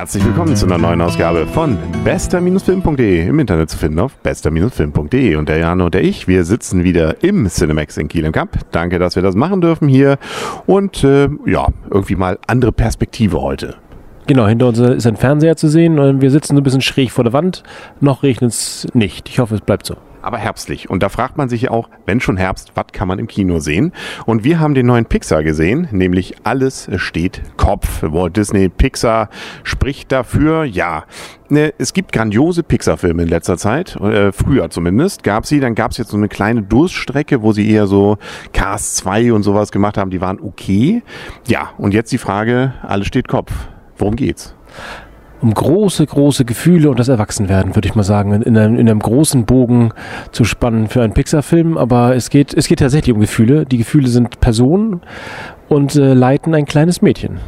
Herzlich willkommen zu einer neuen Ausgabe von bester-film.de im Internet zu finden auf bester-film.de. Und der Jano und der ich, wir sitzen wieder im Cinemax in Kiel im Cup. Danke, dass wir das machen dürfen hier. Und äh, ja, irgendwie mal andere Perspektive heute. Genau, hinter uns ist ein Fernseher zu sehen und wir sitzen so ein bisschen schräg vor der Wand. Noch regnet es nicht. Ich hoffe, es bleibt so aber herbstlich. Und da fragt man sich ja auch, wenn schon Herbst, was kann man im Kino sehen? Und wir haben den neuen Pixar gesehen, nämlich Alles steht Kopf. Walt Disney Pixar spricht dafür, ja. Ne, es gibt grandiose Pixar-Filme in letzter Zeit, äh, früher zumindest gab sie. Dann gab es jetzt so eine kleine Durststrecke, wo sie eher so Cast 2 und sowas gemacht haben, die waren okay. Ja, und jetzt die Frage, Alles steht Kopf. Worum geht's? Um große, große Gefühle und das Erwachsenwerden, würde ich mal sagen, in einem, in einem großen Bogen zu spannen für einen Pixar-Film. Aber es geht, es geht tatsächlich um Gefühle. Die Gefühle sind Personen und äh, leiten ein kleines Mädchen.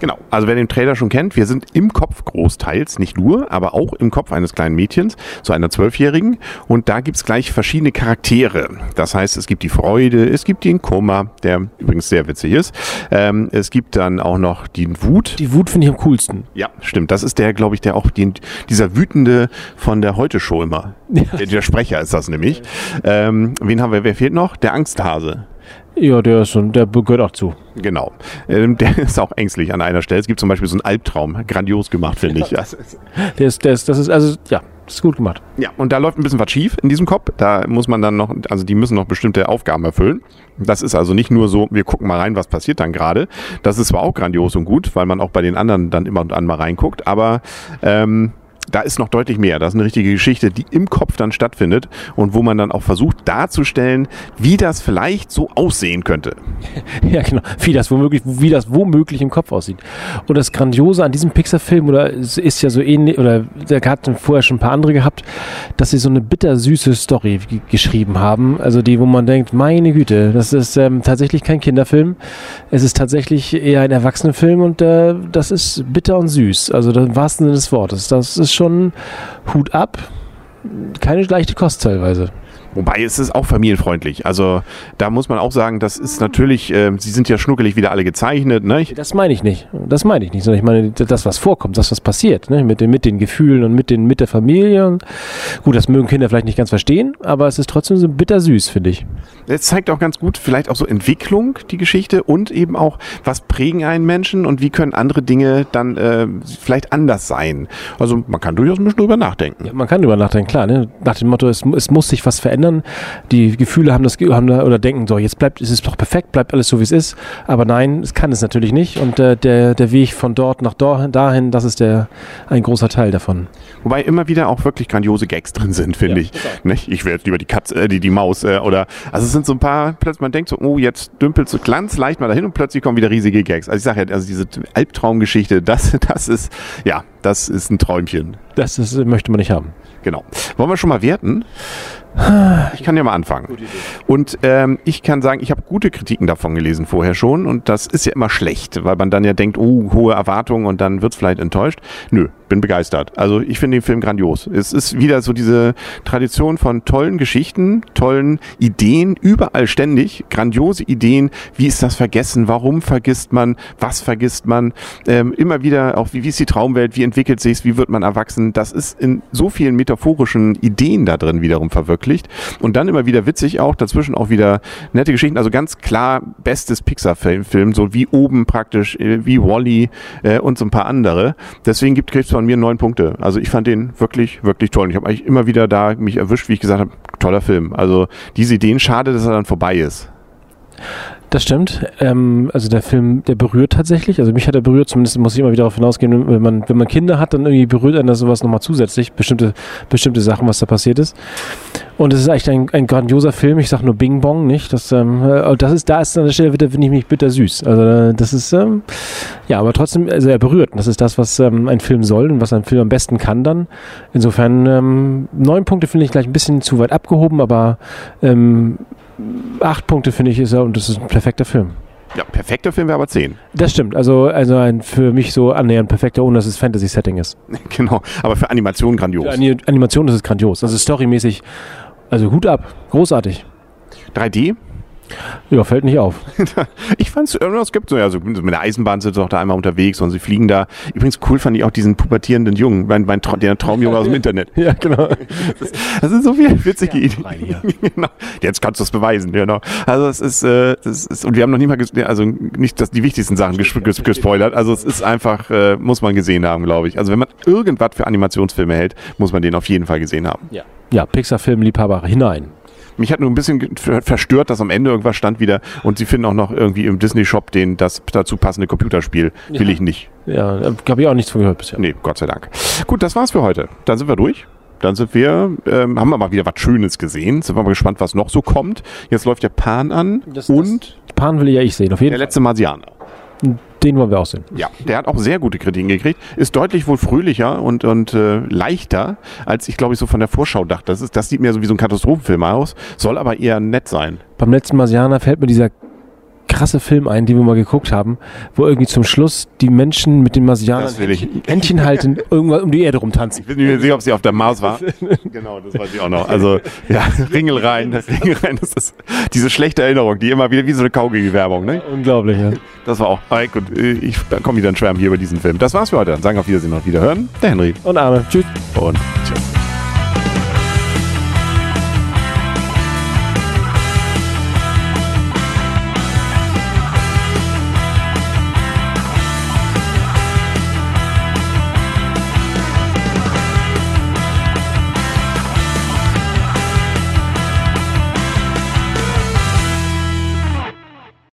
Genau, also wer den Trailer schon kennt, wir sind im Kopf großteils, nicht nur, aber auch im Kopf eines kleinen Mädchens, so einer Zwölfjährigen. Und da gibt's gleich verschiedene Charaktere. Das heißt, es gibt die Freude, es gibt den Kummer, der übrigens sehr witzig ist. Ähm, es gibt dann auch noch die Wut. Die Wut finde ich am coolsten. Ja, stimmt. Das ist der, glaube ich, der auch den, dieser Wütende von der Heute-Show immer. Ja. Der, der, Sprecher ist das nämlich. Ähm, wen haben wir? Wer fehlt noch? Der Angsthase. Ja, der ist schon, der gehört auch zu. Genau. Ähm, der ist auch ängstlich an einer Stelle. Es gibt zum Beispiel so einen Albtraum. Grandios gemacht, finde ich. Ja. Der ist, der ist, das ist, also, ja, das ist gut gemacht. Ja, und da läuft ein bisschen was schief in diesem Kopf. Da muss man dann noch, also die müssen noch bestimmte Aufgaben erfüllen. Das ist also nicht nur so, wir gucken mal rein, was passiert dann gerade. Das ist zwar auch grandios und gut, weil man auch bei den anderen dann immer und an mal reinguckt, aber ähm, da ist noch deutlich mehr. Das ist eine richtige Geschichte, die im Kopf dann stattfindet und wo man dann auch versucht darzustellen, wie das vielleicht so aussehen könnte. Ja, genau. Wie das womöglich, wie das womöglich im Kopf aussieht. Und das Grandiose an diesem Pixar-Film, oder es ist ja so ähnlich, oder der hat vorher schon ein paar andere gehabt, dass sie so eine bittersüße Story geschrieben haben. Also die, wo man denkt, meine Güte, das ist ähm, tatsächlich kein Kinderfilm. Es ist tatsächlich eher ein Erwachsenenfilm und äh, das ist bitter und süß. Also im wahrsten Sinne des Wortes. Das ist schon Hut ab. Keine leichte Kost teilweise. Wobei es ist auch familienfreundlich. Also da muss man auch sagen, das ist natürlich, äh, sie sind ja schnuckelig wieder alle gezeichnet. Ne? Das meine ich nicht. Das meine ich nicht, sondern ich meine das, was vorkommt, das, was passiert, ne? mit, den, mit den Gefühlen und mit, den, mit der Familie. Gut, das mögen Kinder vielleicht nicht ganz verstehen, aber es ist trotzdem so bittersüß, finde ich. Es zeigt auch ganz gut vielleicht auch so Entwicklung, die Geschichte und eben auch, was prägen einen Menschen und wie können andere Dinge dann äh, vielleicht anders sein. Also man kann durchaus ein bisschen drüber nachdenken. Ja, man kann drüber nachdenken, klar. Ne? Nach dem Motto, es, es muss sich was verändern. Die Gefühle haben das haben da, oder denken so, jetzt bleibt es ist doch perfekt, bleibt alles so wie es ist. Aber nein, es kann es natürlich nicht. Und äh, der der Weg von dort nach dort, dahin, das ist der ein großer Teil davon. Wobei immer wieder auch wirklich grandiose Gags drin sind, finde ja, ich. Nicht? Ich wäre jetzt lieber die Katze, äh, die die Maus äh, oder also es sind so ein paar. Plötzlich man denkt so, oh jetzt dümpelt so ganz leicht mal dahin und plötzlich kommen wieder riesige Gags. Also ich sage ja, also diese Albtraumgeschichte, das das ist ja, das ist ein Träumchen. Das ist, möchte man nicht haben. Genau. Wollen wir schon mal werten? Ich kann ja mal anfangen. Und ähm, ich kann sagen, ich habe gute Kritiken davon gelesen vorher schon und das ist ja immer schlecht, weil man dann ja denkt, oh, hohe Erwartungen und dann wird's vielleicht enttäuscht. Nö, bin begeistert. Also ich finde den Film grandios. Es ist wieder so diese Tradition von tollen Geschichten, tollen Ideen, überall ständig, grandiose Ideen. Wie ist das vergessen? Warum vergisst man? Was vergisst man? Ähm, immer wieder auch, wie, wie ist die Traumwelt? Wie entwickelt sich's? Wie wird man erwachsen? Das ist in so vielen metaphorischen Ideen da drin wiederum verwirklicht. Und dann immer wieder witzig auch, dazwischen auch wieder nette Geschichten. Also ganz klar bestes Pixar-Film, so wie oben praktisch, äh, wie Wally äh, und so ein paar andere. Deswegen gibt es von mir neun Punkte. Also ich fand den wirklich, wirklich toll. Und ich habe eigentlich immer wieder da mich erwischt, wie ich gesagt habe, toller Film. Also diese Ideen, schade, dass er dann vorbei ist. Das stimmt. Ähm, also der Film, der berührt tatsächlich. Also mich hat er berührt, zumindest muss ich immer wieder darauf hinausgehen, wenn man, wenn man Kinder hat, dann irgendwie berührt einen das sowas nochmal zusätzlich, bestimmte, bestimmte Sachen, was da passiert ist. Und es ist eigentlich ein, ein grandioser Film. Ich sage nur Bing Bong, nicht? Das, ähm, äh, das ist, da ist an der Stelle wieder, finde ich mich bitter süß. Also äh, das ist, ähm, ja, aber trotzdem, also er berührt. Das ist das, was ähm, ein Film soll und was ein Film am besten kann dann. Insofern, ähm, neun Punkte finde ich gleich ein bisschen zu weit abgehoben, aber ähm, acht Punkte finde ich ist er und das ist ein perfekter Film. Ja, perfekter Film wäre aber zehn. Das stimmt. Also, also ein für mich so annähernd perfekter, ohne dass es Fantasy-Setting ist. Genau. Aber für Animation grandios. Für Ani Animation ist es grandios. Also storymäßig, also Hut ab. Großartig. 3D? Ja, fällt nicht auf. ich fand es, es gibt so, ja, so mit der Eisenbahn sind sie auch da einmal unterwegs und sie fliegen da. Übrigens cool fand ich auch diesen pubertierenden Jungen, mein, mein Tra der Traumjunge aus dem Internet. Ja, genau. Das, das sind so viele witzige Ideen. genau. Jetzt kannst du es beweisen, genau. Also es ist, äh, das ist, und wir haben noch nie mal, also nicht dass die wichtigsten Sachen ges ges gespoilert. Also es ist einfach, äh, muss man gesehen haben, glaube ich. Also wenn man irgendwas für Animationsfilme hält, muss man den auf jeden Fall gesehen haben. Ja. Ja, Pixar-Filmliebhaber hinein. Mich hat nur ein bisschen verstört, dass am Ende irgendwas stand wieder und sie finden auch noch irgendwie im Disney-Shop den das dazu passende Computerspiel. Will Ja. ich nicht. Ja, da habe ich auch nichts von gehört bisher. Nee, Gott sei Dank. Gut, das war's für heute. Dann sind wir durch. Dann sind wir, ähm, haben wir mal wieder was Schönes gesehen. Sind wir mal gespannt, was noch so kommt. Jetzt läuft der Pan an Das- und Pan will ja ich sehen, auf jeden der letzte Marsianer. Den wollen wir auch sehen. Ja, der hat auch sehr gute Kritiken gekriegt. Ist deutlich wohl fröhlicher und, und äh, leichter, als ich glaube ich so von der Vorschau dachte. Das, ist, das sieht mir so wie so ein Katastrophenfilm aus, soll aber eher nett sein. Beim letzten Marsianer fällt mir dieser krasse Film ein, den wir mal geguckt haben, wo irgendwie zum Schluss die Menschen mit den Marsianern. Händchen, Händchen halten, irgendwann um die Erde rumtanzen. Ich bin mir nicht sicher, ob sie auf der Mars war. genau, das weiß ich auch noch. Also, ja, Ringel rein, Ringel rein. Das ist diese schlechte Erinnerung, die immer wieder wie so eine Kaugummi-Werbung, ne? Unglaublich, ja. Das war auch. Aber gut, äh, ich komme wieder in Schwärmen hier über diesen Film. Das war's für heute. Dann sagen wir auf Wiedersehen und Wiederhören. Der Henry. Und Arne, tschüss. Und tschüss.